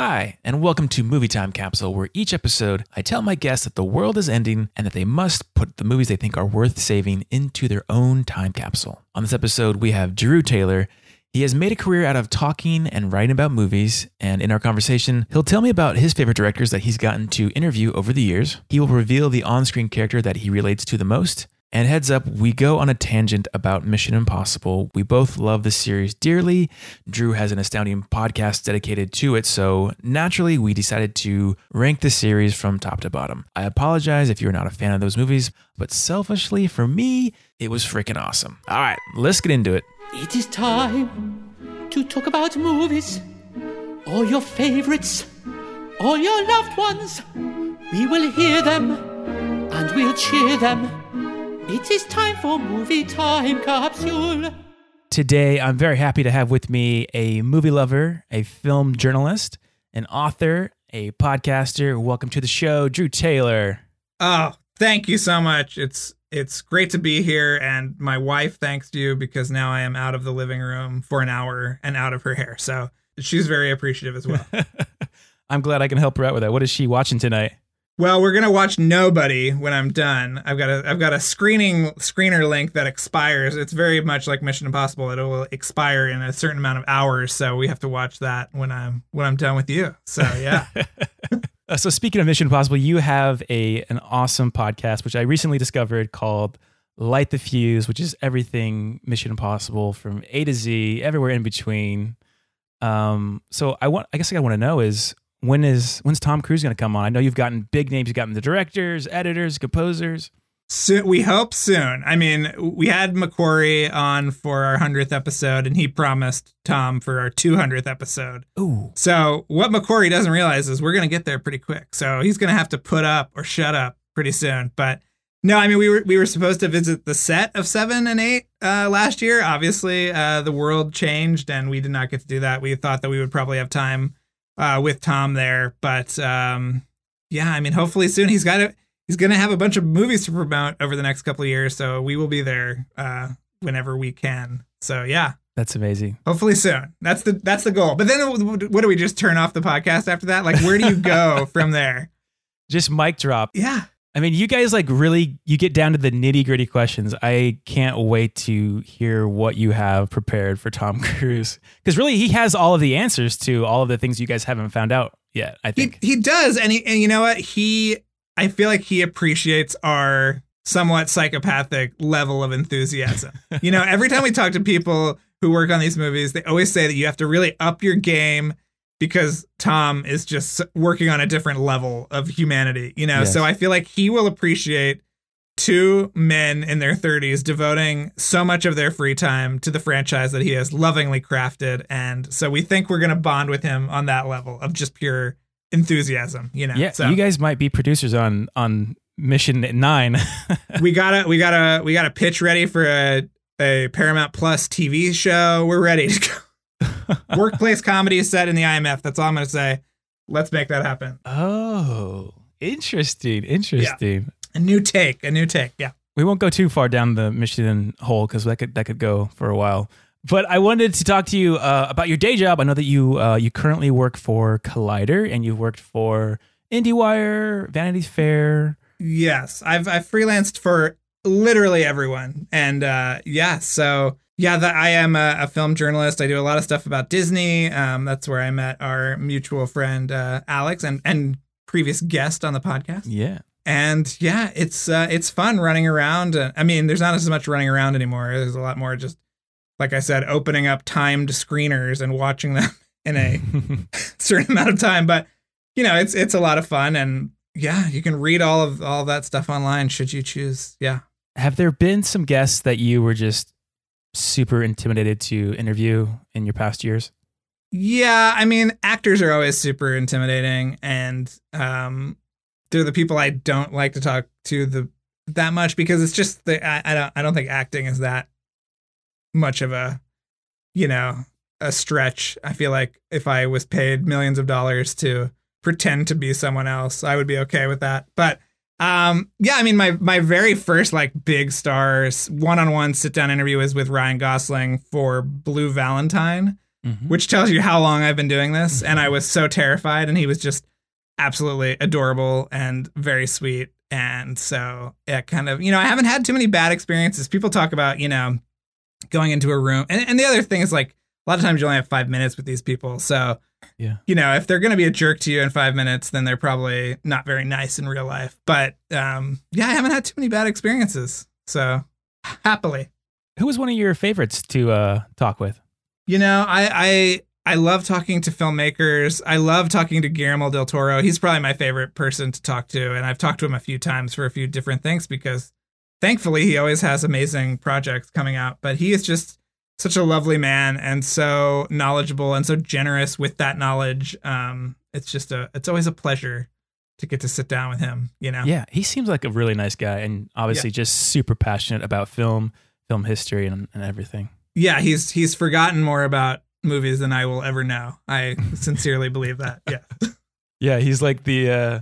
Hi, and welcome to Movie Time Capsule, where each episode I tell my guests that the world is ending and that they must put the movies they think are worth saving into their own time capsule. On this episode, we have Drew Taylor. He has made a career out of talking and writing about movies, and in our conversation, he'll tell me about his favorite directors that he's gotten to interview over the years. He will reveal the on screen character that he relates to the most, and heads up, we go on a tangent about Mission Impossible. We both love the series dearly. Drew has an astounding podcast dedicated to it, so naturally, we decided to rank the series from top to bottom. I apologize if you're not a fan of those movies, but selfishly, for me, it was freaking awesome. All right, let's get into it. It is time to talk about movies, all your favorites, all your loved ones. We will hear them and we'll cheer them. It is time for Movie Time Capsule. Today, I'm very happy to have with me a movie lover, a film journalist, an author, a podcaster. Welcome to the show, Drew Taylor. Oh, thank you so much. It's it's great to be here and my wife thanks you because now I am out of the living room for an hour and out of her hair. So she's very appreciative as well. I'm glad I can help her out with that. What is she watching tonight? Well, we're gonna watch Nobody when I'm done. I've got a I've got a screening screener link that expires. It's very much like Mission Impossible. It will expire in a certain amount of hours, so we have to watch that when I'm when I'm done with you. So yeah. Uh, so speaking of Mission Impossible, you have a an awesome podcast which I recently discovered called Light the Fuse, which is everything Mission Impossible from A to Z, everywhere in between. Um, so I want I guess I want to know is when is when's Tom Cruise going to come on? I know you've gotten big names. You've gotten the directors, editors, composers. So we hope soon. I mean, we had McQuarrie on for our hundredth episode, and he promised Tom for our two hundredth episode. Ooh. So what McQuarrie doesn't realize is we're going to get there pretty quick. So he's going to have to put up or shut up pretty soon. But no, I mean we were we were supposed to visit the set of seven and eight uh, last year. Obviously, uh, the world changed, and we did not get to do that. We thought that we would probably have time uh, with Tom there. But um, yeah, I mean, hopefully soon he's got it. He's gonna have a bunch of movies to promote over the next couple of years, so we will be there uh, whenever we can. So yeah, That's amazing. hopefully soon. That's the that's the goal. But then what do we just turn off the podcast after that? Like, where do you go from there? Just mic drop. Yeah, I mean, you guys like really you get down to the nitty gritty questions. I can't wait to hear what you have prepared for Tom Cruise because really he has all of the answers to all of the things you guys haven't found out yet. I he think. he does, and he, and you know what? He I feel like he appreciates our somewhat psychopathic level of enthusiasm. you know, every time we talk to people who work on these movies, they always say that you have to really up your game because Tom is just working on a different level of humanity, you know? Yes. So I feel like he will appreciate two men in their 30s devoting so much of their free time to the franchise that he has lovingly crafted. And so we think we're going to bond with him on that level of just pure enthusiasm, you know? yeah, So you guys might be producers on on Mission Nine. we gotta, we gotta, we gotta pitch ready for a, a Paramount Plus TV show. We're ready to go. Workplace comedy is set in the IMF. That's all I'm going to say. Let's make that happen. oh, interesting, interesting. A new take, a new take. Yeah. We won't go too far down the Michigan hole because that could that could go for a while. But I wanted to talk to you uh, about your day job. I know that you uh, you currently work for Collider and you've worked for IndieWire, Vanity Fair. Yes, I've I've freelanced for literally everyone, and uh, yeah, so yeah, that I am a, a film journalist. I do a lot of stuff about Disney. Um, that's where I met our mutual friend uh, Alex and and previous guest on the podcast. Yeah. And yeah, it's uh, it's fun running around. Uh, I mean, there's not as much running around anymore. There's a lot more just, like I said, opening up timed screeners and watching them in a certain amount of time. But you know, it's it's a lot of fun, and yeah, you can read all of all of that stuff online should you choose. Yeah. Have there been some guests that you were just super intimidated to interview in your past years? Yeah, I mean, actors are always super intimidating, and um, they're the people I don't like to talk to the that much because it's just the I, I don't I don't think acting is that much of a you know a stretch. I feel like if I was paid millions of dollars to pretend to be someone else, I would be okay with that. But um, yeah, I mean, my my very first like big stars one on one sit down interview was with Ryan Gosling for Blue Valentine Mhm. which tells you how long I've been doing this. And I was so terrified, and he was just absolutely adorable and very sweet. And so it kind of, you know, I haven't had too many bad experiences. People talk about, you know, going into a room. And, and the other thing is like, a lot of times you only have five minutes with these people. So, Yeah. you know, if they're going to be a jerk to you in five minutes, then they're probably not very nice in real life. But um, yeah, I haven't had too many bad experiences. So happily. Who was one of your favorites to uh, talk with? You know, I I I love talking to filmmakers. I love talking to Guillermo del Toro. He's probably my favorite person to talk to, and I've talked to him a few times for a few different things because thankfully he always has amazing projects coming out. But he is just such a lovely man and so knowledgeable and so generous with that knowledge. Um, it's just a it's always a pleasure to get to sit down with him. You know, Yeah, he seems like a really nice guy and obviously just super passionate about film, film history, and, and everything. yeah. He's he's forgotten more about movies than I will ever know. I sincerely believe that. Yeah. Yeah, he's like the uh,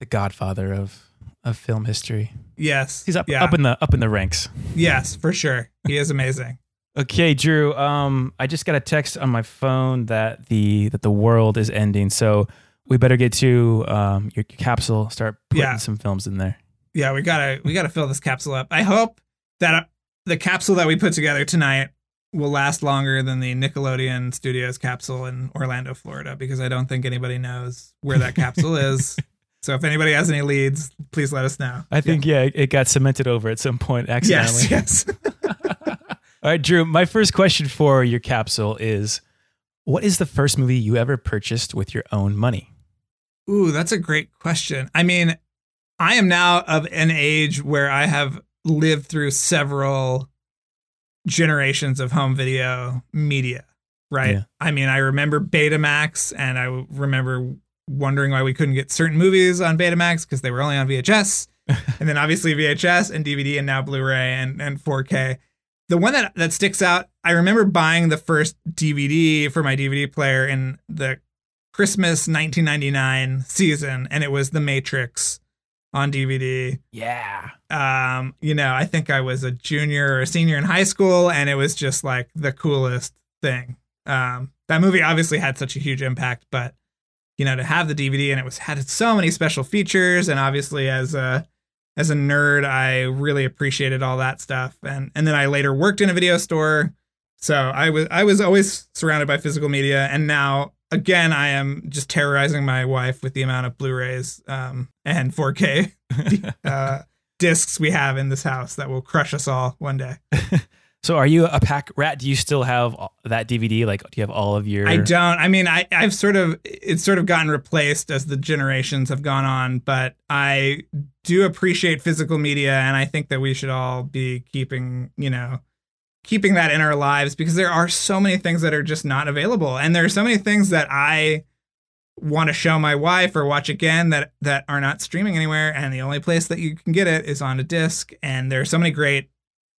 the godfather of of film history. Yes. He's up Yeah. up in the up in the ranks. Yes, for sure. He is amazing. Okay, Drew. Um, I just got a text on my phone that the that the world is ending. So we better get to um your capsule. Start putting Yeah. some films in there. yeah, we gotta we gotta fill this capsule up. I hope that uh, the capsule that we put together tonight will last longer than the Nickelodeon Studios capsule in Orlando, Florida, because I don't think anybody knows where that capsule is. So if anybody has any leads, please let us know. I think yeah, it- it got cemented over at some point accidentally. Yes, yes. All right, Drew. My first question for your capsule is: What is the first movie you ever purchased with your own money? Ooh, that's a great question. I mean, I am now of an age where I have lived through several generations of home video media, right? Yeah. I mean, I remember Betamax and I remember wondering why we couldn't get certain movies on Betamax because they were only on VHS. and then obviously VHS and DVD and now Blu-ray and, and 4K. The one that, that sticks out, I remember buying the first DVD for my DVD player in the Christmas 1999 season, and it was The Matrix on DVD. Yeah. Um, you know, I think I was a junior or a senior in high school, and it was just like the coolest thing. Um, that movie obviously had such a huge impact, but you know, to have the DVD and it was had so many special features, and obviously as a as a nerd, I really appreciated all that stuff. And and then I later worked in a video store, so I was I was always surrounded by physical media, and now again I am just terrorizing my wife with the amount of Blu-rays um, and 4K uh, discs we have in this house that will crush us all one day. So, are you a pack rat? Do you still have that DVD? Like, do you have all of your? I don't. I mean, I, I've sort of it's sort of gotten replaced as the generations have gone on, but I do appreciate physical media, and I think that we should all be keeping, you know, keeping that in our lives because there are so many things that are just not available, and there are so many things that I want to show my wife or watch again that that are not streaming anywhere, and the only place that you can get it is on a disc. And there are so many great,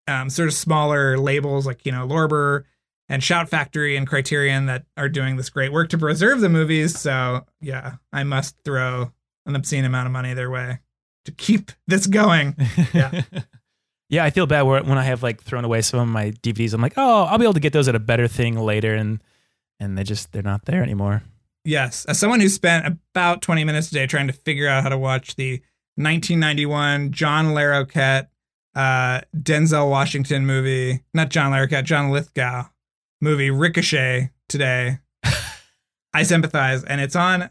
um, sort of smaller labels like Kino Lorber and Shout Factory and Criterion that are doing this great work to preserve the movies. So yeah, I must throw an obscene amount of money their way to keep this going. Yeah. yeah, I feel bad when I have like thrown away some of my DVDs. I'm like, oh, I'll be able to get those at a better thing later, and and they just they're not there anymore. Yes, as someone who spent about 20 minutes a day trying to figure out how to watch the 1991 John Larroquette, uh, Denzel Washington movie, not John Larroquette, John Lithgow movie Ricochet today, I sympathize, and it's on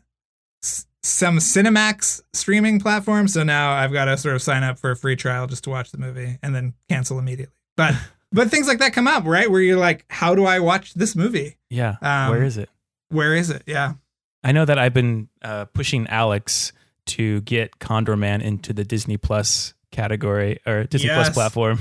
s- some Cinemax streaming platform. So now I've got to sort of sign up for a free trial just to watch the movie and then cancel immediately. But but things like that come up, right? Where you're like, how do I watch this movie? Yeah, Um, where is it? Where is it? Yeah. I know that I've been uh, pushing Alex to get Condorman into the Disney Plus category or Disney Plus platform.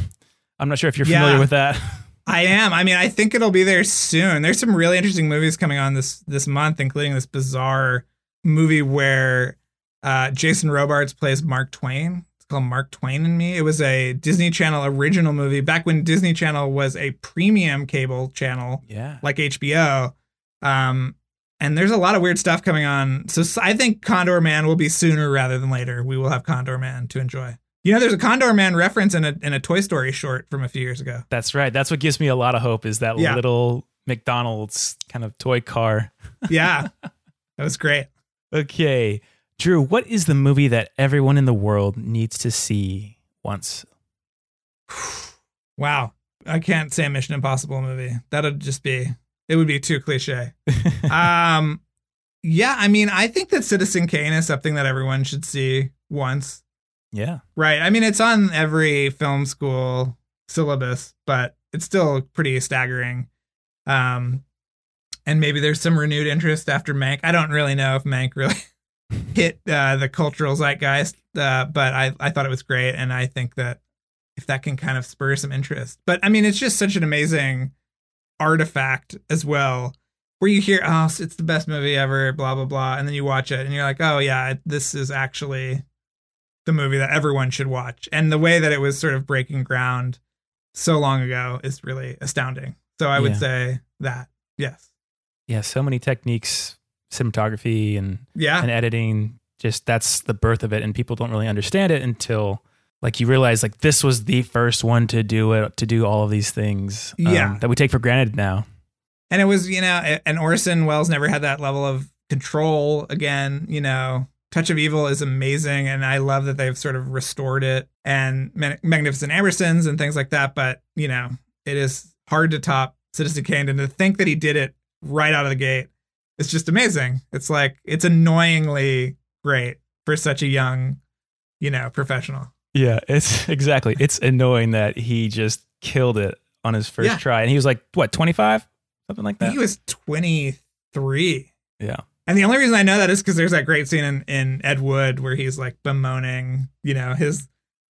I'm not sure if you're Yeah. familiar with that. I am. I mean, I think it'll be there soon. There's some really interesting movies coming on this this month, including this bizarre movie where uh, Jason Robards plays Mark Twain. It's called Mark Twain and Me. It was a Disney Channel original movie back when Disney Channel was a premium cable channel yeah. like HBO. Um, and there's a lot of weird stuff coming on. So I think Condorman will be sooner rather than later. We will have Condorman to enjoy. You know, there's a Condorman reference in a in a Toy Story short from a few years ago. That's right. That's what gives me a lot of hope is that Yeah. little McDonald's kind of toy car. Yeah, that was great. Okay. Drew, what is the movie that everyone in the world needs to see once? Wow, I can't say a Mission Impossible movie. That'd just be it would be too cliche. um, yeah, I mean, I think that Citizen Kane is something that everyone should see once. Yeah. Right. I mean, it's on every film school syllabus, but it's still pretty staggering. Um, and maybe there's some renewed interest after Mank. I don't really know if Mank really hit uh, the cultural zeitgeist, uh, but I, I thought it was great. And I think that if that can kind of spur some interest. But I mean, it's just such an amazing artifact as well, where you hear, oh, it's the best movie ever, blah, blah, blah. And then you watch it and you're like, oh, yeah, this is actually the movie that everyone should watch. And the way that it was sort of breaking ground so long ago is really astounding. So I would Yeah. say that, yes. Yeah. So many techniques, cinematography and, Yeah. and editing. Just that's the birth of it. And people don't really understand it until like you realize like this was the first one to do it, to do all of these things um, Yeah. that we take for granted now. and it was you know and orson welles never had that level of control again you know touch of evil is amazing and i love that they've sort of restored it and magnificent ambersons and things like that but you know it is hard to top citizen kane and to think that he did it right out of the gate it's just amazing it's like it's annoyingly great for such a young you know professional Yeah, it's exactly. It's annoying that he just killed it on his first Yeah. try. And he was like, what, 25? Something like that? he was 23 Yeah. And the only reason I know that is because there's that great scene in, in Ed Wood where he's like bemoaning, you know, his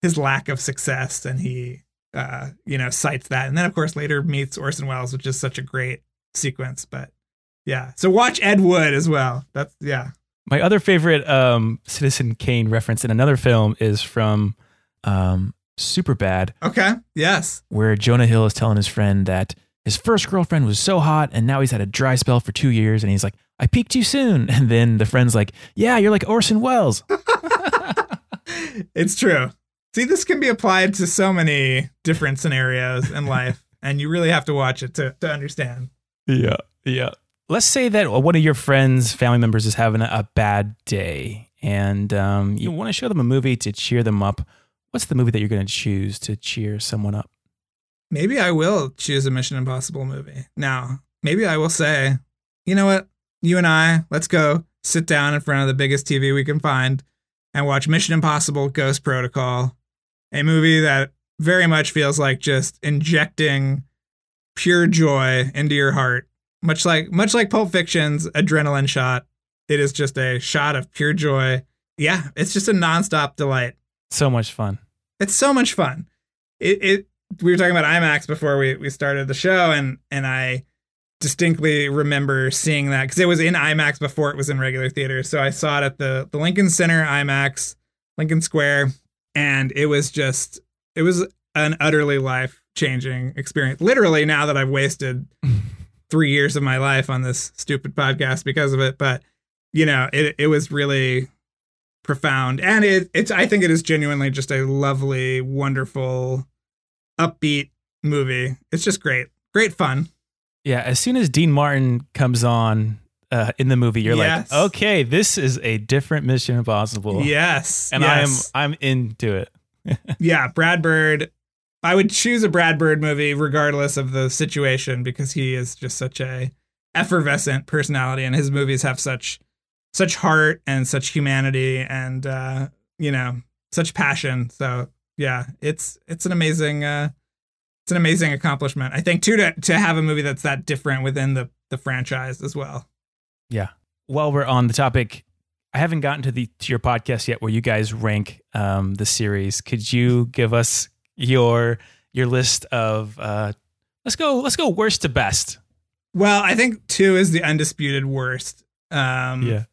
his lack of success, and he, uh, you know, cites that, and then of course later meets Orson Welles, which is such a great sequence. But yeah, so watch Ed Wood as well. That's yeah, My other favorite um, Citizen Kane reference in another film is from um, Superbad, okay, yes, where Jonah Hill is telling his friend that his first girlfriend was so hot and now he's had a dry spell for two years. And he's like, I peaked too soon. And then the friend's like, Yeah, you're like Orson Welles. it's true. See, this can be applied to so many different scenarios in life, and you really have to watch it to to understand. Yeah. Yeah. Let's say that one of your friends, family members, is having a, a bad day and um, you want to show them a movie to cheer them up. What's the movie that you're going to choose to cheer someone up? maybe I will choose a Mission Impossible movie. Now, maybe I will say, you know what? You and I, let's go sit down in front of the biggest TV we can find and watch Mission Impossible Ghost Protocol, a movie that very much feels like just injecting pure joy into your heart. Much like much like Pulp Fiction's adrenaline shot, it is just a shot of pure joy. Yeah, it's just a nonstop delight. So much fun. It's so much fun. It, it we were talking about IMAX before we, we started the show, and and I distinctly remember seeing that because it was in IMAX before it was in regular theaters. So I saw it at the the Lincoln Center IMAX, Lincoln Square, and it was just it was an utterly life changing experience. Literally, now that I've wasted three years of my life on this stupid podcast because of it, but you know, it it was really profound and it it's I think it is genuinely just a lovely, wonderful, upbeat movie. It's just great. Great fun. Yeah. As soon as Dean Martin comes on uh, in the movie, you're Yes. like, okay, this is a different Mission Impossible. Yes. And yes. I am I'm into it. yeah, Brad Bird. I would choose a Brad Bird movie regardless of the situation because he is just such a effervescent personality and his movies have such such heart and such humanity and uh you know, such passion. So, yeah, it's it's an amazing uh it's an amazing accomplishment. I think too to to have a movie that's that different within the the franchise as well. Yeah. While we're on the topic, I haven't gotten to the to your podcast yet where you guys rank um, the series. Could you give us your your list of uh, let's go let's go worst to best. Well, I think 2 is the undisputed worst. Um yeah.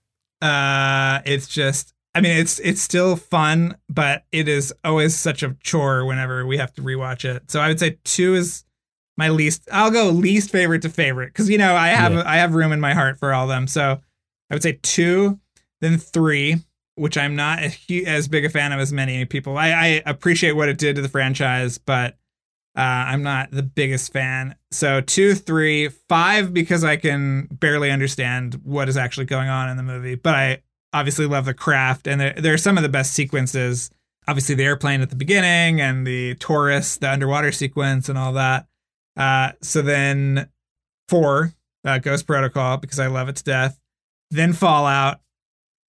uh it's just i mean it's it's still fun but it is always such a chore whenever we have to rewatch it so i would say two is my least i'll go least favorite to favorite because you know i have Yeah. i have room in my heart for all of them so i would say two then three which i'm not a as big a fan of as many people i i appreciate what it did to the franchise but Uh, I'm not the biggest fan. So two, three, five because I can barely understand what is actually going on in the movie, but I obviously love the craft and there, there are some of the best sequences. Obviously, the airplane at the beginning and the tourist, the underwater sequence, and all that. Uh, so then four, uh, Ghost Protocol because I love it to death. Then Fallout,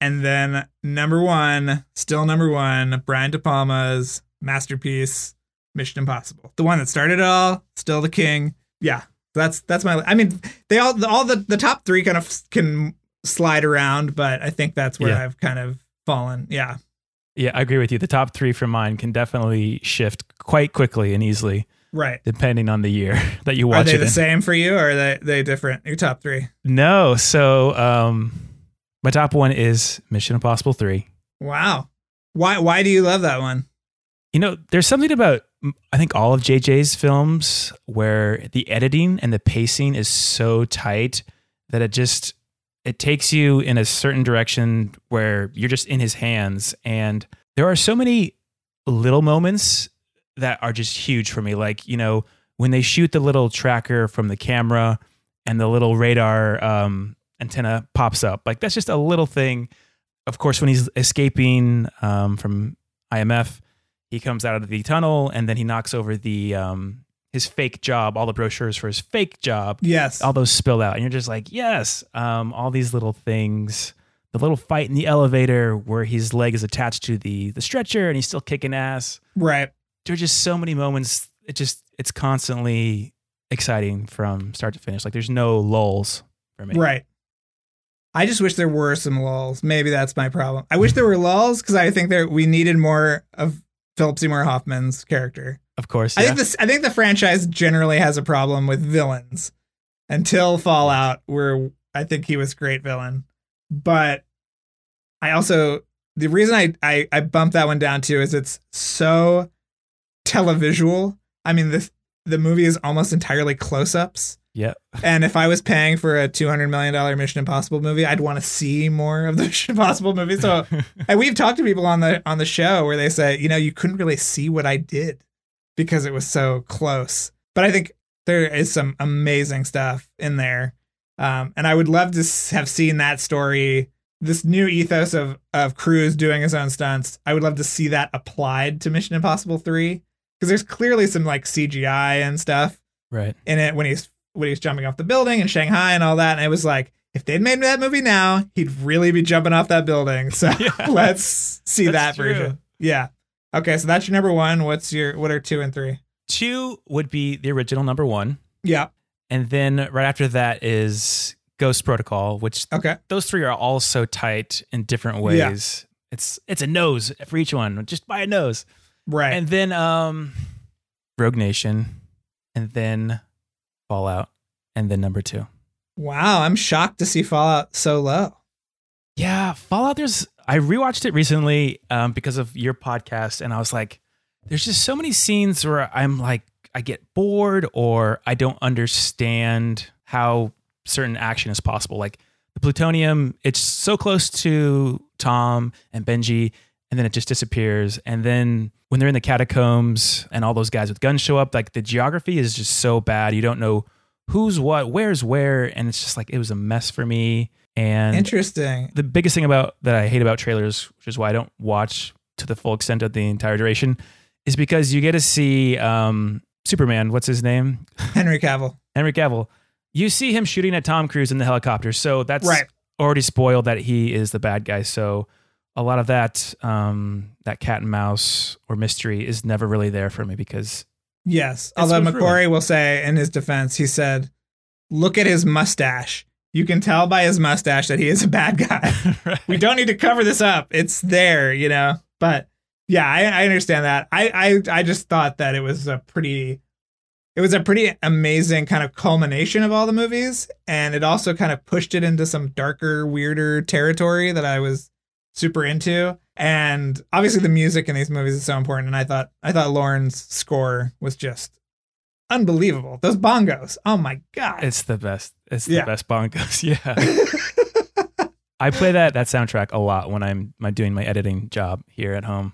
and then number one, still number one, Brian De Palma's masterpiece, Mission Impossible, the one that started it all, still the king. Yeah, that's that's my. I mean, they all all the the top three kind of can slide around, but I think that's where Yeah. I've kind of fallen. Yeah, Yeah, I agree with you. The top three for mine can definitely shift quite quickly and easily, right. depending on the year that you watch. Are they it the in. same for you, or are they they different? Your top three. No, so um, my top one is Mission Impossible Three. Wow. Why why do you love that one? You know, there's something about I think all of JJ's films where the editing and the pacing is so tight that it just it takes you in a certain direction where you're just in his hands and there are so many little moments that are just huge for me like, you know, when they shoot the little tracker from the camera and the little radar um, antenna pops up. Like that's just a little thing. Of course, when he's escaping um, from IMF, he comes out of the tunnel and then he knocks over the um, his fake job, all the brochures for his fake job. Yes. All those spill out, and you're just like, yes. Um, all these little things. The little fight in the elevator where his leg is attached to the the stretcher and he's still kicking ass. Right. There are just so many moments. It just it's constantly exciting from start to finish. Like there's no lulls for me. Right. I just wish there were some lulls. Maybe that's my problem. I wish there were lulls because I think there we needed more of Philip Seymour Hoffman's character. Of course. I think this. I think the franchise generally has a problem with villains. Until Fallout, where I think he was a great villain, but I also the reason I I, I bumped that one down too is it's so televisual. I mean the the movie is almost entirely close ups. yeah. And if I was paying for a two hundred million dollar Mission Impossible movie, I'd want to see more of the Mission Impossible movie. So, and we've talked to people on the on the show where they say, you know, you couldn't really see what I did because it was so close. But I think there is some amazing stuff in there, um, and I would love to have seen that story. This new ethos of of Cruise doing his own stunts. I would love to see that applied to Mission Impossible Three because there's clearly some like CGI and stuff right. in it when he's when he's jumping off the building in Shanghai and all that. And it was like, if they'd made that movie now, he'd really be jumping off that building. So Yeah. let's see That's that true. version. Yeah. Okay, so that's your number one. What's your what are two and three? Two would be the original number one. Yeah. And then right after that is Ghost Protocol, which Okay. those three are all so tight in different Yeah. ways. It's it's a nose for each one, just by a nose. Right. And then um Rogue Nation, and then Fallout, and then number two. wow, I'm shocked to see Fallout so low. Yeah, Fallout. There's I rewatched it recently um, because of your podcast, and I was like, there's just so many scenes where I'm like, I get bored or I don't understand how certain action is possible. Like the plutonium, it's so close to Tom and Benji, and then it just disappears. And then when they're in the catacombs and all those guys with guns show up, like the geography is just so bad. You don't know who's what, where's where, and it's just like it was a mess for me. And Interesting. the biggest thing about that I hate about trailers, which is why I don't watch to the full extent of the entire duration, is because you get to see um, Superman. What's his name? Henry Cavill. Henry Cavill. You see him shooting at Tom Cruise in the helicopter, so that's Right. already spoiled that he is the bad guy. So a lot of that um, that cat and mouse or mystery is never really there for me because Yes. Although McQuarrie will say in his defense, he said, look at his mustache. You can tell by his mustache that he is a bad guy. we don't need to cover this up. It's there, you know. But yeah, I, I understand that. I, I I just thought that it was a pretty it was a pretty amazing kind of culmination of all the movies. And it also kind of pushed it into some darker, weirder territory that I was super into. And obviously the music in these movies is so important. And I thought I thought Lorne's score was just unbelievable. Those bongos. Oh my god. it's the best. It's Yeah. the best bongos. Yeah. I play that that soundtrack a lot when I'm my, doing my editing job here at home.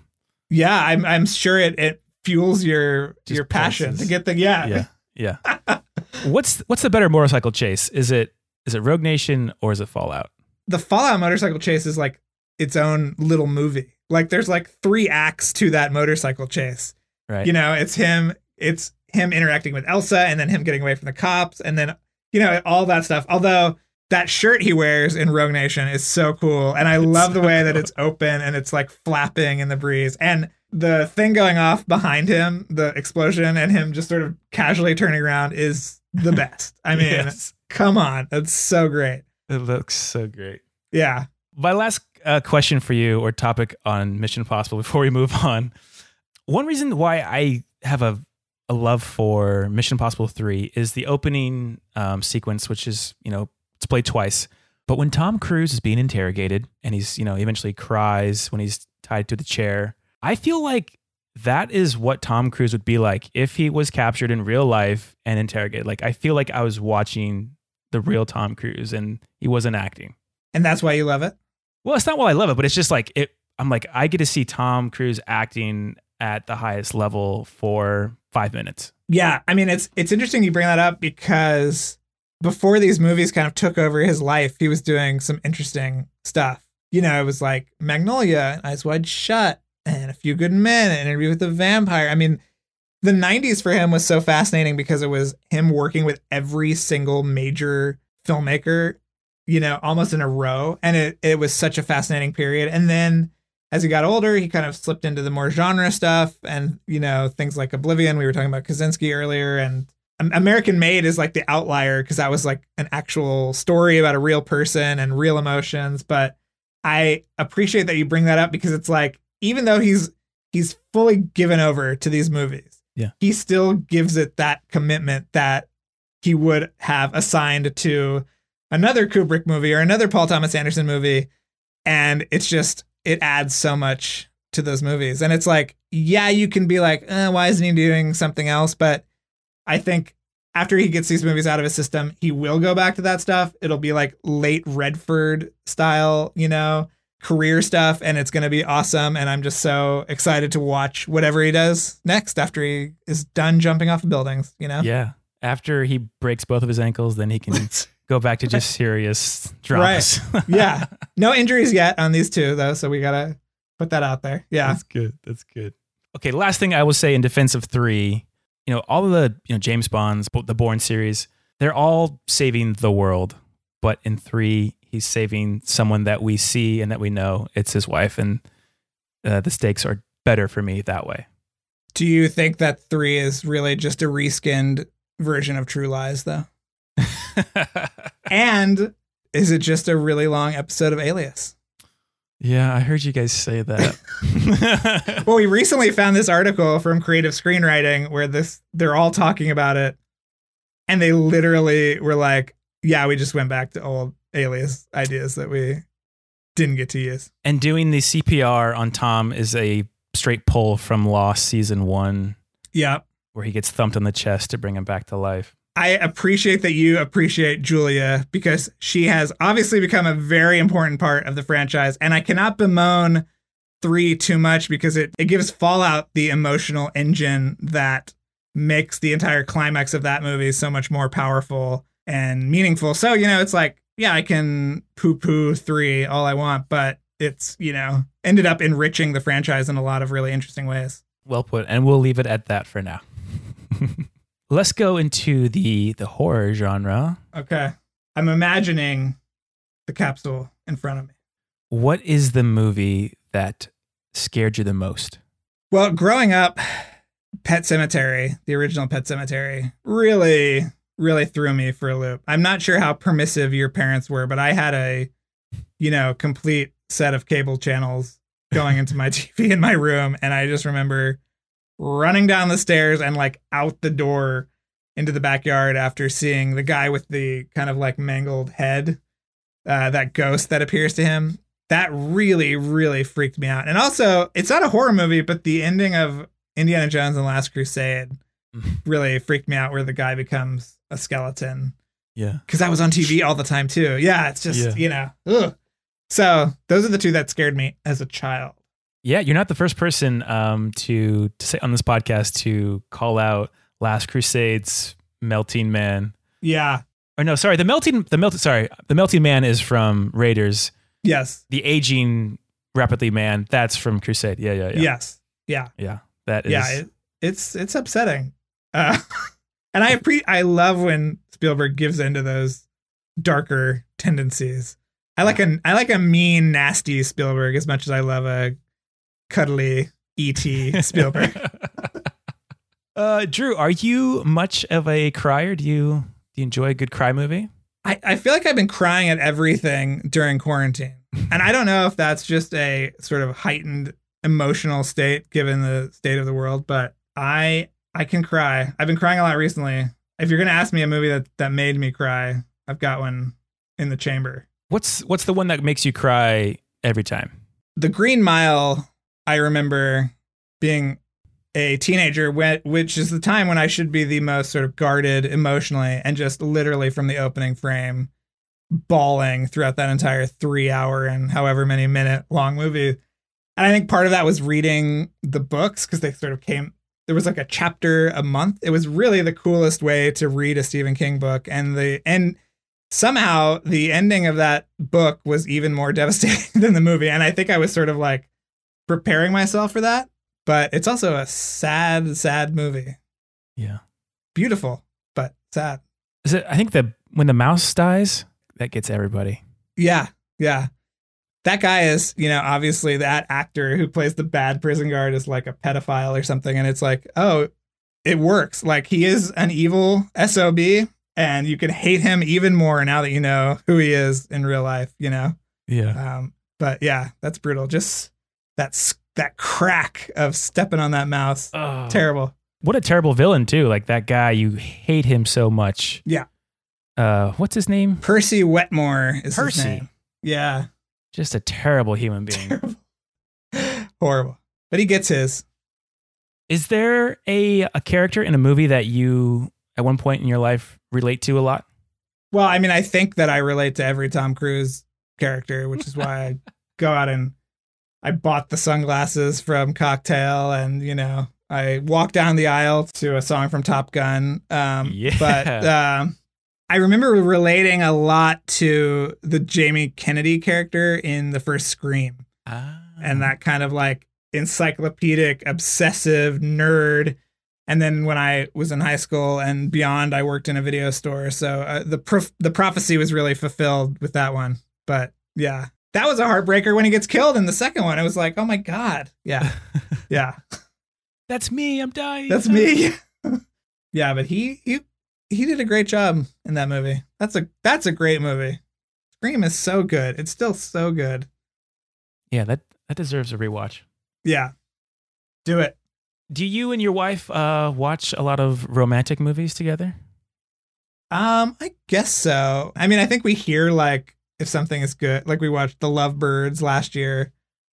yeah, I'm I'm sure it it fuels your Just your passion pulses. to get the yeah. Yeah. Yeah. what's what's the better motorcycle chase? Is it is it Rogue Nation or is it Fallout? The Fallout motorcycle chase is like its own little movie. Like there's like three acts to that motorcycle chase. Right. You know, it's him it's him interacting with Ilsa and then him getting away from the cops and then you know all that stuff. Although that shirt he wears in Rogue Nation is so cool and I love the so way that it's open and it's like flapping in the breeze and the thing going off behind him, the explosion and him just sort of casually turning around is the best. I mean, Yes. come on, that's so great. it looks so great. Yeah. My last uh, question for you or topic on Mission Impossible before we move on. One reason why I have a, a love for Mission Impossible 3 is the opening um, sequence, which is, you know, it's played twice. But when Tom Cruise is being interrogated and he's, you know, he eventually cries when he's tied to the chair, I feel like that is what Tom Cruise would be like if he was captured in real life and interrogated. Like, I feel like I was watching the real Tom Cruise and he wasn't acting. And that's why you love it. Well, it's not why I love it, but it's just like it. I'm like I get to see Tom Cruise acting at the highest level for five minutes. Yeah, I mean it's it's interesting you bring that up because before these movies kind of took over his life, he was doing some interesting stuff. You know, it was like Magnolia, Eyes Wide Shut, and A Few Good Men, an Interview with the Vampire. I mean, the 90s for him was so fascinating because it was him working with every single major filmmaker, you know, almost in a row. And it, it was such a fascinating period. And then as he got older, he kind of slipped into the more genre stuff and, you know, things like Oblivion. We were talking about Kosinski earlier. And American Made is like the outlier because that was like an actual story about a real person and real emotions. But I appreciate that you bring that up because it's like, even though he's he's fully given over to these movies, Yeah. he still gives it that commitment that he would have assigned to another Kubrick movie or another Paul Thomas Anderson movie. And it's just, it adds so much to those movies. And it's like, yeah, you can be like, eh, why isn't he doing something else? But I think after he gets these movies out of his system, he will go back to that stuff. It'll be like late Redford style, you know, career stuff. And it's going to be awesome. And I'm just so excited to watch whatever he does next after he is done jumping off of buildings, you know? Yeah. After he breaks both of his ankles, then he can go back to just serious dramas. yeah. No injuries yet on these two, though. So we got to put that out there. Yeah. That's good. That's good. Okay, last thing I will say in defense of three, you know, all of the you know James Bonds, the Bourne series, they're all saving the world, but in three, he's saving someone that we see and that we know. It's his wife, and uh, the stakes are better for me that way. Do you think that three is really just a reskinned version of True Lies, though? And is it just a really long episode of Alias? yeah, I heard you guys say that. Well, we recently found this article from Creative Screenwriting where this they're all talking about it, and they literally were like, "Yeah, we just went back to old Alias ideas that we didn't get to use." and doing the CPR on Tom is a straight pull from Lost season one, Yeah, where he gets thumped on the chest to bring him back to life. I appreciate that you appreciate Julia because she has obviously become a very important part of the franchise. And I cannot bemoan three too much because it, it gives Fallout the emotional engine that makes the entire climax of that movie so much more powerful and meaningful. So, you know, it's like, yeah, I can poo poo three all I want, but it's, you know, ended up enriching the franchise in a lot of really interesting ways. Well put, and we'll leave it at that for now. Let's go into the the horror genre. Okay. I'm imagining the capsule in front of me. What is the movie that scared you the most? Well, growing up, Pet Sematary, the original Pet Sematary, really, really threw me for a loop. I'm not sure how permissive your parents were, but I had a, you know, complete set of cable channels going into my TV in my room. And I just remember running down the stairs and like out the door into the backyard after seeing the guy with the kind of like mangled head, uh, that ghost that appears to him. That really, really freaked me out. And also, it's not a horror movie, but the ending of Indiana Jones and the Last Crusade really freaked me out, where the guy becomes a skeleton. Yeah. Because that was on TV all the time too. Yeah, it's just Yeah. you know, ugh. So those are the two that scared me as a child. Yeah, you're not the first person um, to to say on this podcast to call out Last Crusade's Melting Man. Yeah. Or no, sorry, the melting the melting sorry, the melting man is from Raiders. Yes. The aging rapidly man, that's from Crusade. Yeah, yeah, yeah. Yes. Yeah. Yeah. That is Yeah. It, it's it's upsetting. Uh, and I pre I love when Spielberg gives into those darker tendencies. I like a I like a mean, nasty Spielberg as much as I love a cuddly E.T. Spielberg. uh Drew, are you much of a crier? Do you do you enjoy a good cry movie? I, I feel like I've been crying at everything during quarantine. And I don't know if that's just a sort of heightened emotional state given the state of the world, but I I can cry. I've been crying a lot recently. If you're gonna ask me a movie that, that made me cry, I've got one in the chamber. What's what's the one that makes you cry every time? The Green Mile, I remember being a teenager, which is the time when I should be the most sort of guarded emotionally, and just literally from the opening frame, bawling throughout that entire three hour and however many minute long movie. And I think part of that was reading the books because they sort of came. There was like a chapter a month. It was really the coolest way to read a Stephen King book, and the and somehow the ending of that book was even more devastating than the movie. And I think I was sort of like preparing myself for that. But it's also a sad, sad movie. Yeah. Beautiful, but sad. Is it I think that when the mouse dies, that gets everybody. Yeah, yeah. That guy is, you know, obviously that actor who plays the bad prison guard is like a pedophile or something. And it's like, oh, it works. Like he is an evil SOB and you can hate him even more now that you know who he is in real life, you know? Yeah. Um, but yeah, that's brutal. Just that that crack of stepping on that mouse. Oh. Terrible. What a terrible villain too. Like that guy, you hate him so much. Yeah. Uh, what's his name? Percy Wetmore is Percy. his name. Yeah. Just a terrible human being. Terrible. Horrible. But he gets his. Is there a a character in a movie that you at one point in your life relate to a lot? Well, I mean, I think that I relate to every Tom Cruise character, which is why I go out and I bought the sunglasses from Cocktail and, you know, I walked down the aisle to a song from Top Gun. Um, Yeah. But um, I remember relating a lot to the Jamie Kennedy character in the first Scream Ah. and that kind of like encyclopedic, obsessive nerd. And then when I was in high school and beyond, I worked in a video store. So uh, the prof- the prophecy was really fulfilled with that one. But yeah, that was a heartbreaker when he gets killed in the second one. It was like, oh my god, yeah, yeah, That's me. I'm dying. that's me. yeah, but he he he did a great job in that movie. That's a that's a great movie. Scream is so good. It's still so good. Yeah, that that deserves a rewatch. Yeah, do it. Do you and your wife uh, watch a lot of romantic movies together? Um, I guess so. I mean, I think we hear like if something is good. Like we watched The Lovebirds last year.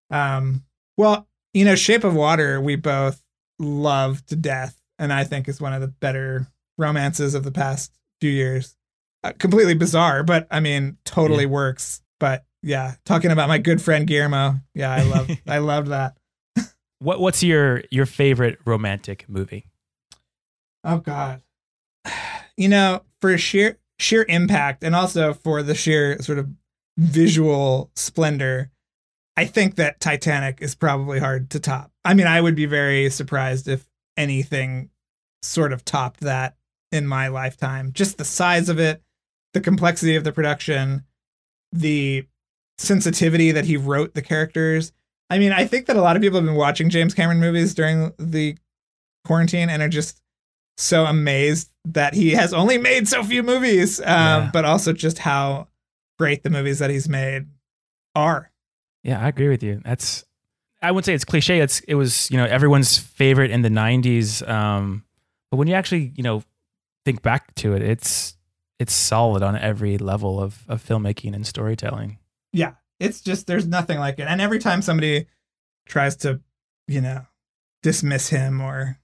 Um, well, you know, Shape of Water we both love to death, and I think is one of the better romances of the past few years. Uh, completely bizarre, but I mean, totally works. But yeah, talking about my good friend Guillermo. Yeah, I love, I loved that. What What's your your favorite romantic movie? Oh God. You know, for sheer sheer impact and also for the sheer sort of visual splendor, I think that Titanic is probably hard to top. I mean, I would be very surprised if anything sort of topped that in my lifetime. Just the size of it, the complexity of the production, the sensitivity that he wrote the characters. I mean, I think that a lot of people have been watching James Cameron movies during the quarantine and are just so amazed that he has only made so few movies, um, Yeah. but also just how great the movies that he's made are. Yeah, I agree with you. That's I wouldn't say it's cliche. It's it was you know everyone's favorite in the '90s. Um, but when you actually you know think back to it, it's it's solid on every level of of filmmaking and storytelling. Yeah, it's just there's nothing like it. And every time somebody tries to, you know, dismiss him or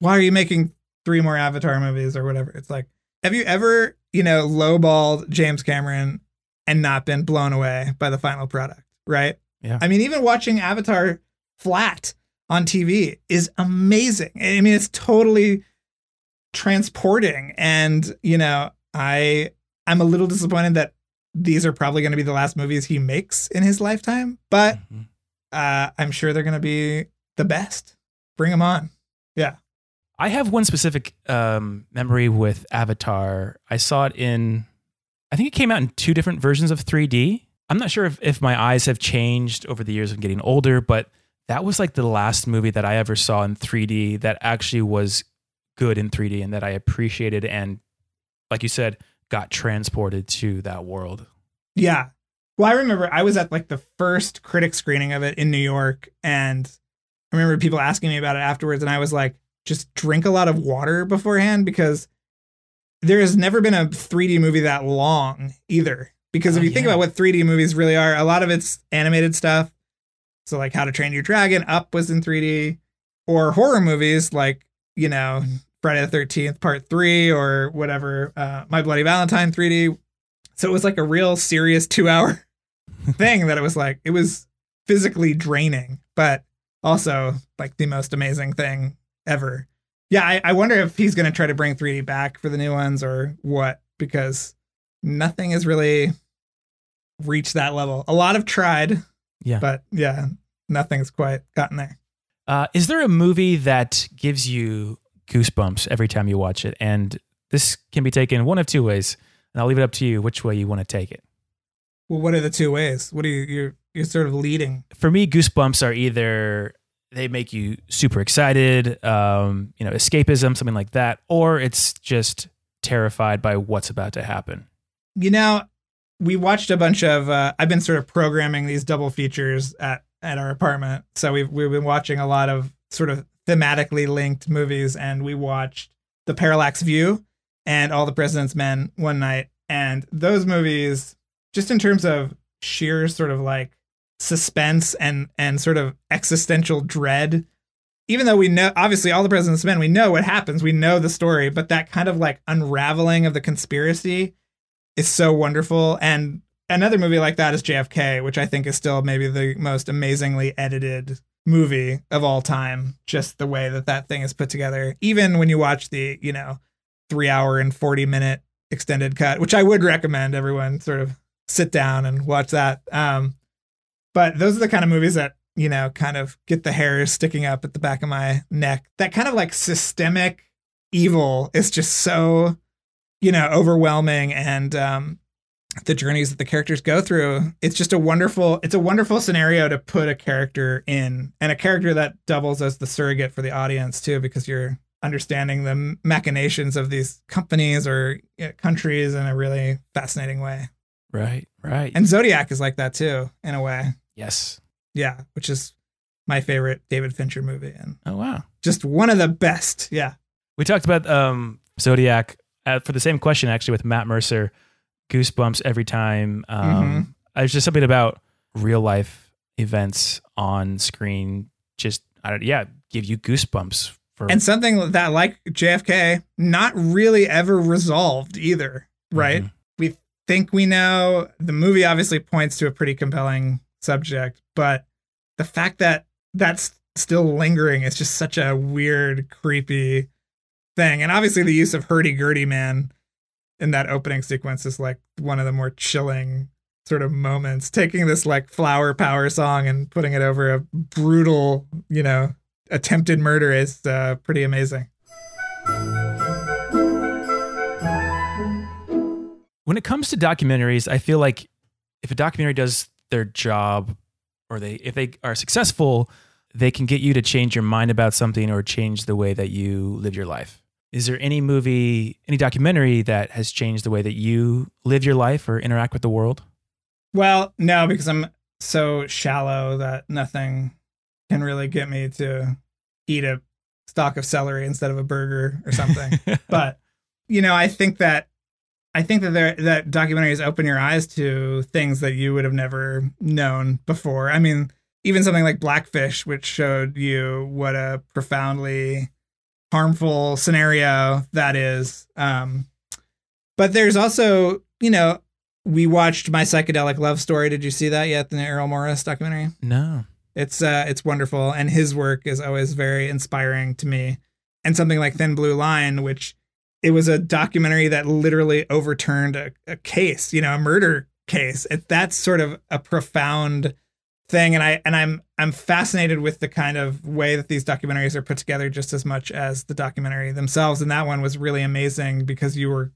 why are you making three more Avatar movies or whatever, it's like, have you ever, you know, lowballed James Cameron and not been blown away by the final product? Right. Yeah. I mean, even watching Avatar flat on TV is amazing. I mean, it's totally transporting. And, you know, I I'm a little disappointed that these are probably going to be the last movies he makes in his lifetime, but Mhm. uh, I'm sure they're going to be the best. Bring them on. I have one specific um, memory with Avatar. I saw it in, I think it came out in two different versions of 3D. I'm not sure if, if my eyes have changed over the years of getting older, but that was like the last movie that I ever saw in 3D that actually was good in 3D and that I appreciated and, like you said, got transported to that world. Yeah. Well, I remember I was at like the first critic screening of it in New York, and I remember people asking me about it afterwards, and I was like, just drink a lot of water beforehand because there has never been a 3D movie that long either. Because if Oh, you think about what 3D movies really are, a lot of it's animated stuff. So, like How to Train Your Dragon, Up was in 3D, or horror movies like, you know, Friday the 13th, part three, or whatever, uh, My Bloody Valentine 3D. So it was like a real serious two hour thing that it was like, it was physically draining, but also like the most amazing thing ever. Yeah, I, I wonder if he's going to try to bring 3D back for the new ones or what, because nothing has really reached that level. A lot have tried, Yeah. but yeah, nothing's quite gotten there. Uh, is there a movie that gives you goosebumps every time you watch it? And this can be taken one of two ways. And I'll leave it up to you which way you want to take it. Well, what are the two ways? What are you, you're, you're sort of leading? for me, goosebumps are either they make you super excited, um, you know, escapism, something like that, or it's just terrified by what's about to happen. You know, we watched a bunch of. Uh, I've been sort of programming these double features at at our apartment, so we've we've been watching a lot of sort of thematically linked movies, and we watched The Parallax View and All the President's Men one night, and those movies, just in terms of sheer sort of like suspense and and sort of existential dread. Even though we know obviously all the president's men we know what happens. We know the story but that kind of like unraveling of the conspiracy is so wonderful. And another movie like that is jfk which i think is still maybe the most amazingly edited movie of all time just the way that that thing is put together. Even when you watch the you know three hour and 40 minute extended cut which i would recommend everyone sort of sit down and watch that. Um but those are the kind of movies that you know kind of get the hairs sticking up at the back of my neck. That kind of like systemic evil is just so you know overwhelming and um the journeys that the characters go through it's just a wonderful it's a wonderful scenario to put a character in and a character that doubles as the surrogate for the audience too because you're understanding the machinations of these companies or you know, countries in a really fascinating way. Right, right. and zodiac is like that too in a way yes. yeah, which is my favorite David Fincher movie and Oh, wow. just one of the best. Yeah. We talked about um, Zodiac uh, for the same question, actually, with Matt Mercer. Goosebumps every time. Um, There's just something about real life events on screen. Just, I don't, yeah, give you goosebumps for. And something that like JFK, not really ever resolved either, right? Mhm. We think we know the movie obviously points to a pretty compelling subject, but the fact that that's still lingering is just such a weird, creepy thing. And obviously the use of hurdy gurdy man in that opening sequence is like one of the more chilling sort of moments. Taking this like flower power song and putting it over a brutal, you know, attempted murder is uh, pretty amazing. when it comes to documentaries, I feel like if a documentary does their job or they if they are successful, they can get you to change your mind about something or change the way that you live your life. Is there any movie, any documentary that has changed the way that you live your life or interact with the world? Well, no, because I'm so shallow that nothing can really get me to eat a stalk of celery instead of a burger or something. but you know, I think that I think that there that documentaries open your eyes to things that you would have never known before. I mean, even something like Blackfish, which showed you what a profoundly harmful scenario that is. Um, but there's also, you know, we watched My Psychedelic Love Story. Did you see that yet? The Errol Morris documentary? no. It's uh, it's wonderful, and his work is always very inspiring to me. And something like Thin Blue Line, which it was a documentary that literally overturned a, a case, you know, a murder case. It, that's sort of a profound thing, and I and I'm I'm fascinated with the kind of way that these documentaries are put together, just as much as the documentary themselves. And that one was really amazing because you were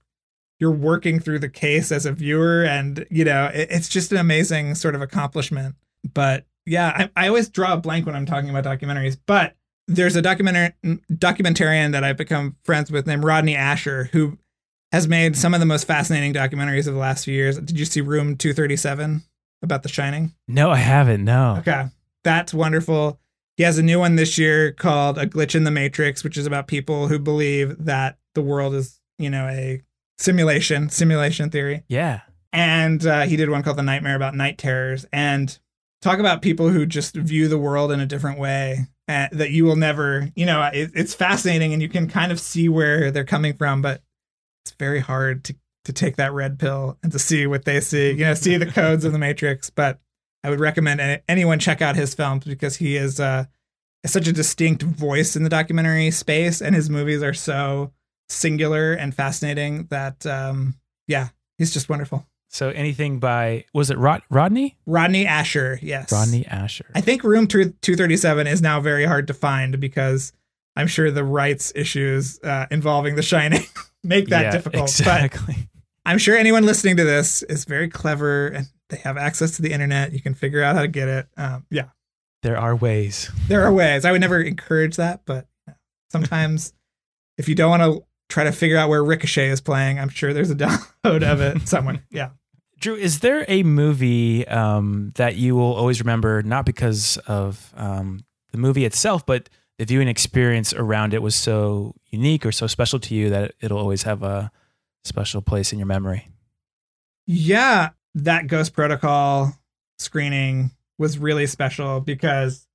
you're working through the case as a viewer, and you know, it, it's just an amazing sort of accomplishment. But yeah, I, I always draw a blank when I'm talking about documentaries, but there's a documentary documentarian that I've become friends with named Rodney Ascher who has made some of the most fascinating documentaries of the last few years. Did you see Room 237 about The Shining? No, I haven't. No. Okay. That's wonderful. He has a new one this year called A Glitch in the Matrix, which is about people who believe that the world is, you know, a simulation, simulation theory. Yeah. And uh, he did one called The Nightmare about night terrors. And talk about people who just view the world in a different way uh, that you will never, you know, it, it's fascinating and you can kind of see where they're coming from, but it's very hard to, to take that red pill and to see what they see, you know, see the codes of the matrix. But I would recommend anyone check out his films because he is, uh, such a distinct voice in the documentary space and his movies are so singular and fascinating that, um, yeah, he's just wonderful. So anything by was it Rod, Rodney? Rodney Ascher, yes. Rodney Ascher. I think Room 237 is now very hard to find because I'm sure the rights issues uh, involving The Shining make that yeah, difficult. Exactly. But I'm sure anyone listening to this is very clever and they have access to the internet. You can figure out how to get it. Um, yeah. There are ways. There are ways. I would never encourage that, but sometimes if you don't want to try to figure out where Ricochet is playing, I'm sure there's a download of it somewhere. Yeah. Drew, is there a movie um, that you will always remember, not because of um, the movie itself, but the viewing experience around it was so unique or so special to you that it'll always have a special place in your memory? Yeah, that Ghost Protocol screening was really special because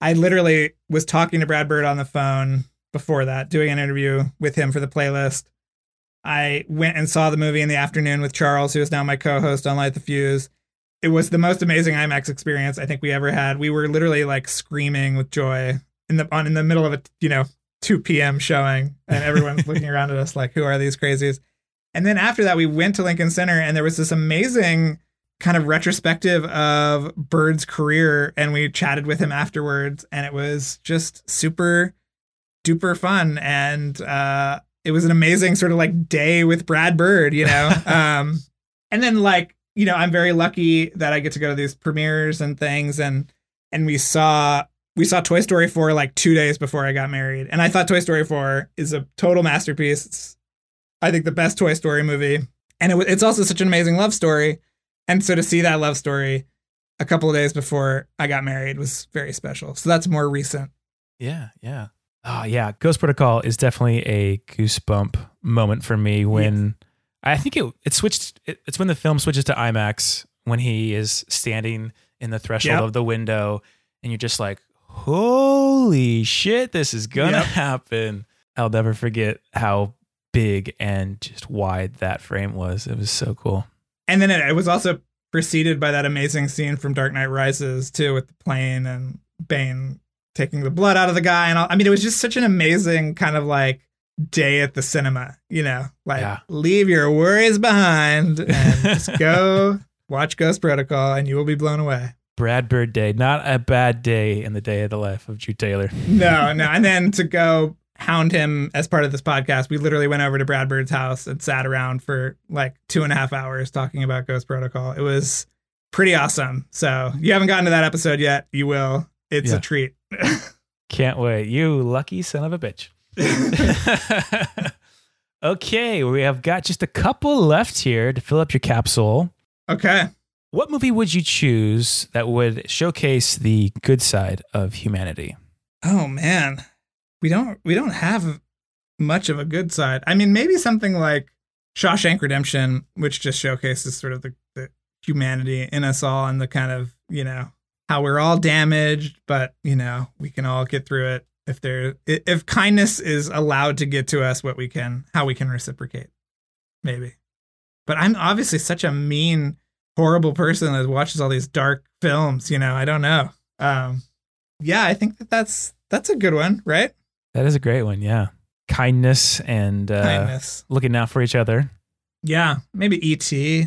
I literally was talking to Brad Bird on the phone before that, doing an interview with him for the playlist. I went and saw the movie in the afternoon with Charles, who is now my co-host on Light the Fuse. It was the most amazing IMAX experience I think we ever had. We were literally like screaming with joy in the on in the middle of a you know 2 p.m. showing, and everyone's looking around at us like, "Who are these crazies?" And then after that, we went to Lincoln Center, and there was this amazing kind of retrospective of Bird's career, and we chatted with him afterwards, and it was just super duper fun and uh it was an amazing sort of like day with Brad Bird, you know. um and then like, you know, I'm very lucky that I get to go to these premieres and things and and we saw we saw Toy Story 4 like 2 days before I got married. And I thought Toy Story 4 is a total masterpiece. It's I think the best Toy Story movie. And it, it's also such an amazing love story. And so to see that love story a couple of days before I got married was very special. So that's more recent. Yeah, yeah. Oh yeah, Ghost Protocol is definitely a goosebump moment for me when yes. I think it it switched. It, it's when the film switches to IMAX when he is standing in the threshold yep. of the window, and you're just like, "Holy shit, this is gonna yep. happen!" I'll never forget how big and just wide that frame was. It was so cool. And then it, it was also preceded by that amazing scene from Dark Knight Rises too, with the plane and Bane taking the blood out of the guy and all. I mean, it was just such an amazing kind of like day at the cinema, you know, like yeah. leave your worries behind and just go watch Ghost Protocol and you will be blown away. Brad Bird Day, not a bad day in the day of the life of Drew Taylor. no, no. And then to go hound him as part of this podcast, we literally went over to Brad Bird's house and sat around for like two and a half hours talking about Ghost Protocol. It was pretty awesome. So you haven't gotten to that episode yet. You will. It's yeah. a treat. Can't wait. You lucky son of a bitch. okay, we have got just a couple left here to fill up your capsule. Okay. What movie would you choose that would showcase the good side of humanity? Oh man. We don't we don't have much of a good side. I mean, maybe something like Shawshank Redemption, which just showcases sort of the, the humanity in us all and the kind of, you know, how we're all damaged, but you know, we can all get through it if there if kindness is allowed to get to us what we can how we can reciprocate. Maybe. But I'm obviously such a mean, horrible person that watches all these dark films, you know. I don't know. Um yeah, I think that that's that's a good one, right? That is a great one. Yeah. Kindness and uh, Kindness. looking out for each other. Yeah, maybe E.T.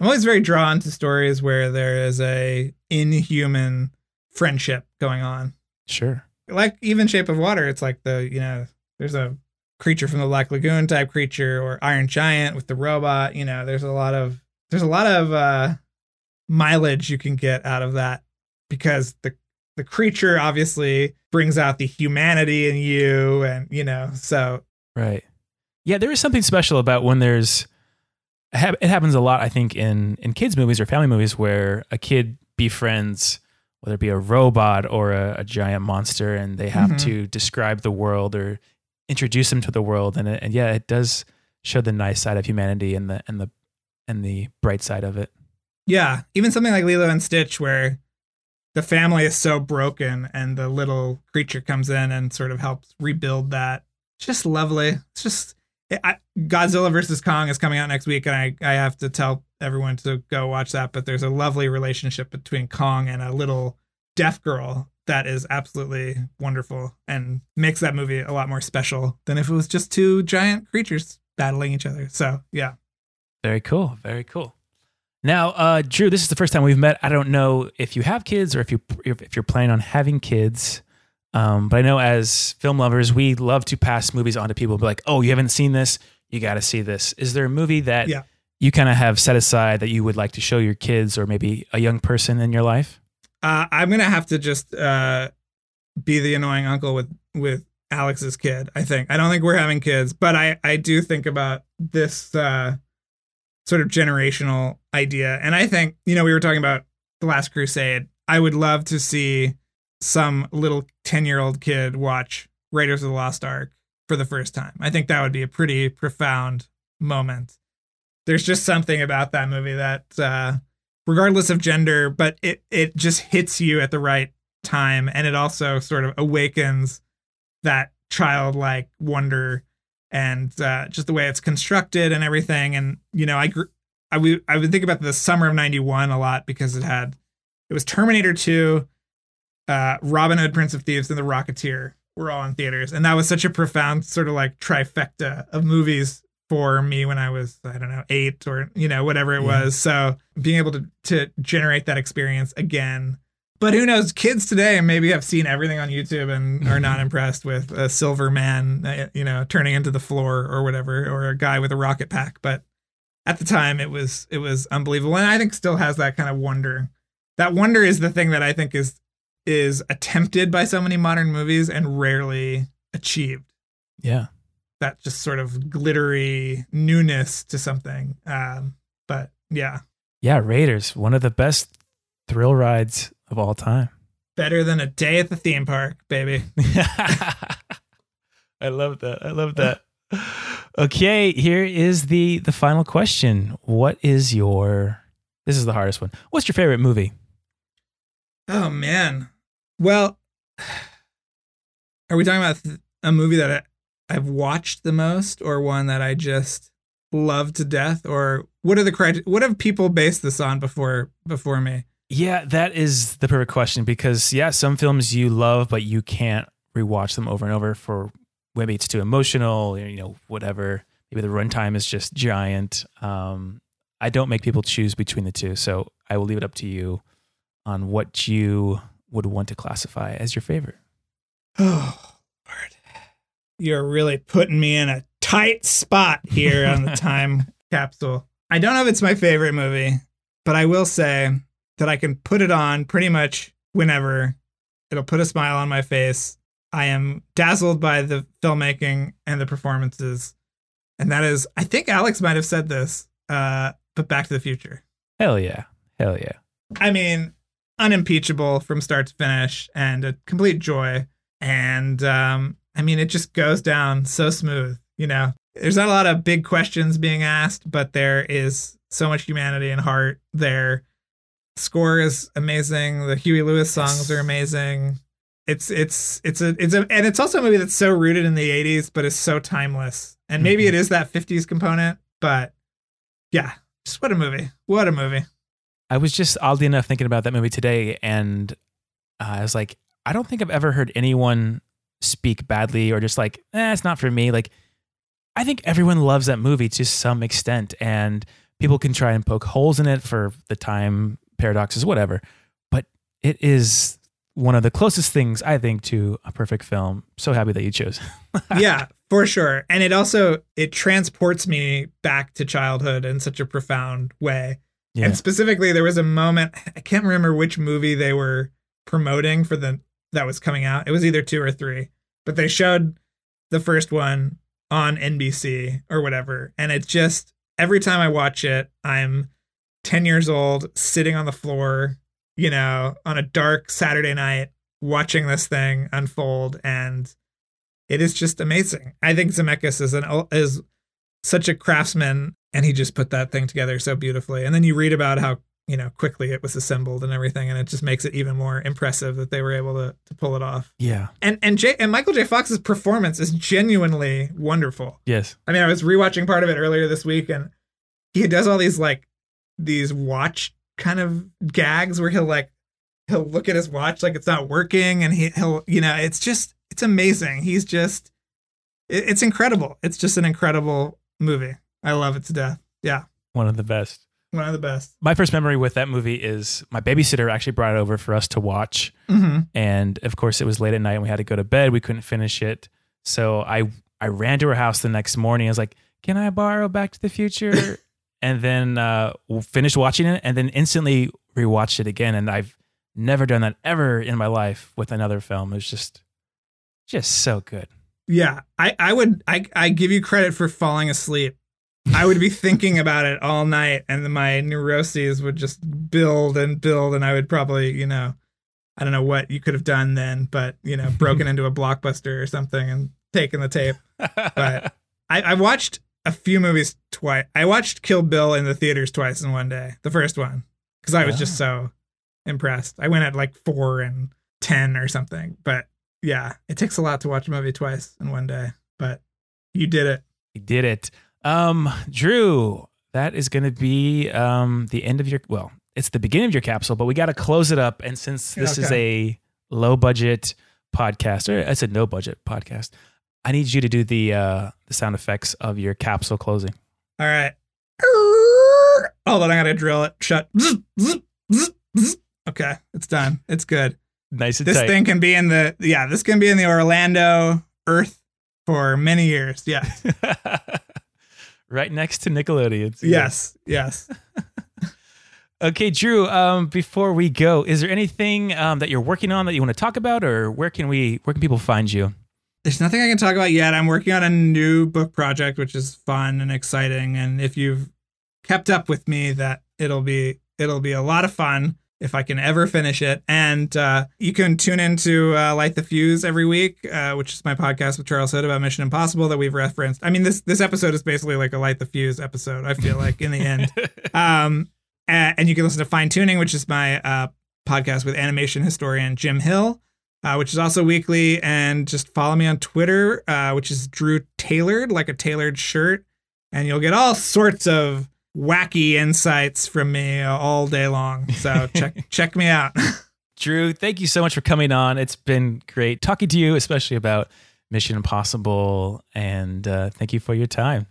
I'm always very drawn to stories where there is a inhuman friendship going on. Sure. Like even Shape of Water, it's like the you know there's a creature from the Black Lagoon type creature or Iron Giant with the robot. You know, there's a lot of there's a lot of uh, mileage you can get out of that because the the creature obviously brings out the humanity in you, and you know so Right. Yeah, there is something special about when there's it it happens a lot I think in in kids movies or family movies where a kid befriends whether it be a robot or a, a giant monster and they have Mhm. to describe the world or introduce them to the world and it, and yeah, it does show the nice side of humanity and the and the and the bright side of it. Yeah, even something like Lilo and Stitch, where the family is so broken and the little creature comes in and sort of helps rebuild that. It's just lovely. It's just I, Godzilla versus Kong is coming out next week, and I I have to tell everyone to go watch that. But there's a lovely relationship between Kong and a little deaf girl that is absolutely wonderful and makes that movie a lot more special than if it was just two giant creatures battling each other. So yeah. Very cool. Very cool. Now, uh, Drew, this is the first time we've met. I don't know if you have kids or if you if you're planning on having kids. Um, but I know as film lovers, we love to pass movies on to people. Be like, "Oh, you haven't seen this? You got to see this." Is there a movie that Yeah. You kind of have set aside that you would like to show your kids or maybe a young person in your life? Uh, I'm gonna have to just uh, be the annoying uncle with with Alex's kid. I think I don't think we're having kids, but I I do think about this uh, sort of generational idea, and I think you know we were talking about the Last Crusade. I would love to see some little ten year old kid watch Raiders of the Lost Ark for the first time. I think that would be a pretty profound moment. There's just something about that movie that. Uh, regardless of gender, but it it just hits you at the right time, and it also sort of awakens that childlike wonder and uh, just the way it's constructed and everything. And you know, I gr- I would I would think about the summer of '91 a lot because it had it was Terminator 2, uh, Robin Hood, Prince of Thieves, and The Rocketeer were all in theaters, and that was such a profound sort of like trifecta of movies for me when I was I don't know eight or you know whatever it Yeah. was. So being able to to generate that experience again. But who knows? Kids today maybe have seen everything on YouTube and are not impressed with a silver man, uh, you know, turning into the floor or whatever, or a guy with a rocket pack. But at the time, it was it was unbelievable, and I think still has that kind of wonder. That wonder is the thing that I think is is attempted by so many modern movies and rarely achieved Yeah. That just sort of glittery newness to something. Um, but yeah, Yeah. Raiders, one of the best thrill rides of all time. better than a day at the theme park, baby. I love that. I love that. Okay, here is the the final question. What is your This is the hardest one. What's your favorite movie? Oh man. Well, are we talking about a movie that I, I've watched the most, or one that I just love to death, or what are the criteria? What have people based this on before before me? Yeah, that is the perfect question because yeah, some films you love but you can't rewatch them over and over for maybe it's too emotional, or, you know, whatever. Maybe the runtime is just giant. Um, I don't make people choose between the two, so I will leave it up to you on what you would want to classify as your favorite. You're really putting me in a tight spot here on the time capsule. I don't know if it's my favorite movie, but I will say that I can put it on pretty much whenever. It'll put a smile on my face. I am dazzled by the filmmaking and the performances. And that is, I think Alex might have said this, uh, but Back to the Future. Hell yeah. Hell yeah. I mean, unimpeachable from start to finish and a complete joy. And um, I mean, it just goes down so smooth. You know, there's not a lot of big questions being asked, but there is so much humanity and heart there. Score is amazing. The Huey Lewis songs are amazing. It's it's it's a it's a and it's also a movie that's so rooted in the 80s, but is so timeless. And maybe Mhm. it is that 50s component, but yeah, just what a movie! What a movie! I was just oddly enough thinking about that movie today, and uh, I was like, I don't think I've ever heard anyone speak badly or just like, eh, it's not for me. Like, I think everyone loves that movie to some extent, and people can try and poke holes in it for the time paradoxes, whatever. But it is one of the closest things I think to a perfect film. So happy that you chose. yeah, for sure. And it also it transports me back to childhood in such a profound way. Yeah. And specifically there was a moment I can't remember which movie they were promoting for the that was coming out. It was either 2 or 3. But they showed the first one on NBC or whatever. And it just every time I watch it, I'm 10 years old sitting on the floor, you know, on a dark Saturday night watching this thing unfold and it is just amazing. I think Zemeckis is an is such a craftsman and he just put that thing together so beautifully. And then you read about how, you know, quickly it was assembled and everything and it just makes it even more impressive that they were able to to pull it off. yeah. And and J and Michael J Fox's performance is genuinely wonderful. Yes. I mean, I was rewatching part of it earlier this week, and he does all these like these watch kind of gags where he'll like he'll look at his watch like it's not working, and he, he'll you know it's just it's amazing. He's just it, it's incredible. It's just an incredible movie. I love it to death. Yeah, One of the best. One of the best. My first memory with that movie is my babysitter actually brought it over for us to watch. hmm and of course it was late at night and we had to go to bed. We couldn't finish it. So i i ran to her house the next morning. I was like can i borrow back to the future? And then uh finished watching it and then instantly rewatched it again. And i've never done that ever in my life with another film. It's just just so good. Yeah, I I would I I give you credit for falling asleep. I would be thinking about it all night, and then my neuroses would just build and build, and I would probably, you know, I don't know what you could have done then, but you know, broken into a blockbuster or something and taken the tape. But I, I watched a few movies twice. I watched Kill Bill in the theaters twice in one day. The first one because I was just so impressed. I went at like four and ten or something. But yeah, it takes a lot to watch a movie twice in one day. But you did it. we did it um drew that is going to be um the end of your well it's the beginning of your capsule but we got to close it up and since this is a low budget podcast or it's a no budget podcast i need you to do the uh the sound effects of your capsule closing All right. Hold on, I gotta drill it. Shut. Okay, it's done. It's good. nice and This tight thing can be in the yeah. This can be in the Orlando Earth for many years. Yeah. right next to nickelodeon yes. Yes. okay drew um before we go is there anything um that you're working on that you want to talk about or where can we where can people find you There's nothing I can talk about yet. I'm working on a new book project, which is fun and exciting. And if you've kept up with me, that it'll be it'll be a lot of fun if I can ever finish it. And uh, you can tune into uh, Light the Fuse every week, uh, which is my podcast with Charles Hood about Mission Impossible that we've referenced. I mean, this this episode is basically like a Light the Fuse episode. I feel like in the end. Um, a- and you can listen to Fine Tuning, which is my uh, podcast with animation historian Jim Hill, uh, which is also weekly. And just follow me on Twitter, uh, which is Drew Tailored, like a tailored shirt. And you'll get all sorts of wacky insights from me all day long. So check check me out. Drew, thank you so much for coming on. It's been great talking to you, especially about Mission Impossible. And uh, thank you for your time.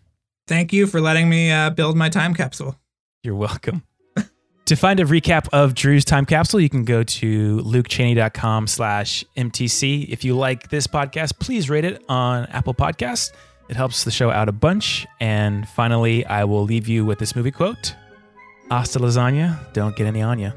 Thank you for letting me uh, build my time capsule. You're welcome. to find a recap of Drew's time capsule, you can go to lukechaney.com slash MTC. If you like this podcast, please rate it on Apple Podcasts. It helps the show out a bunch. And finally, I will leave you with this movie quote Hasta lasagna, don't get any on ya.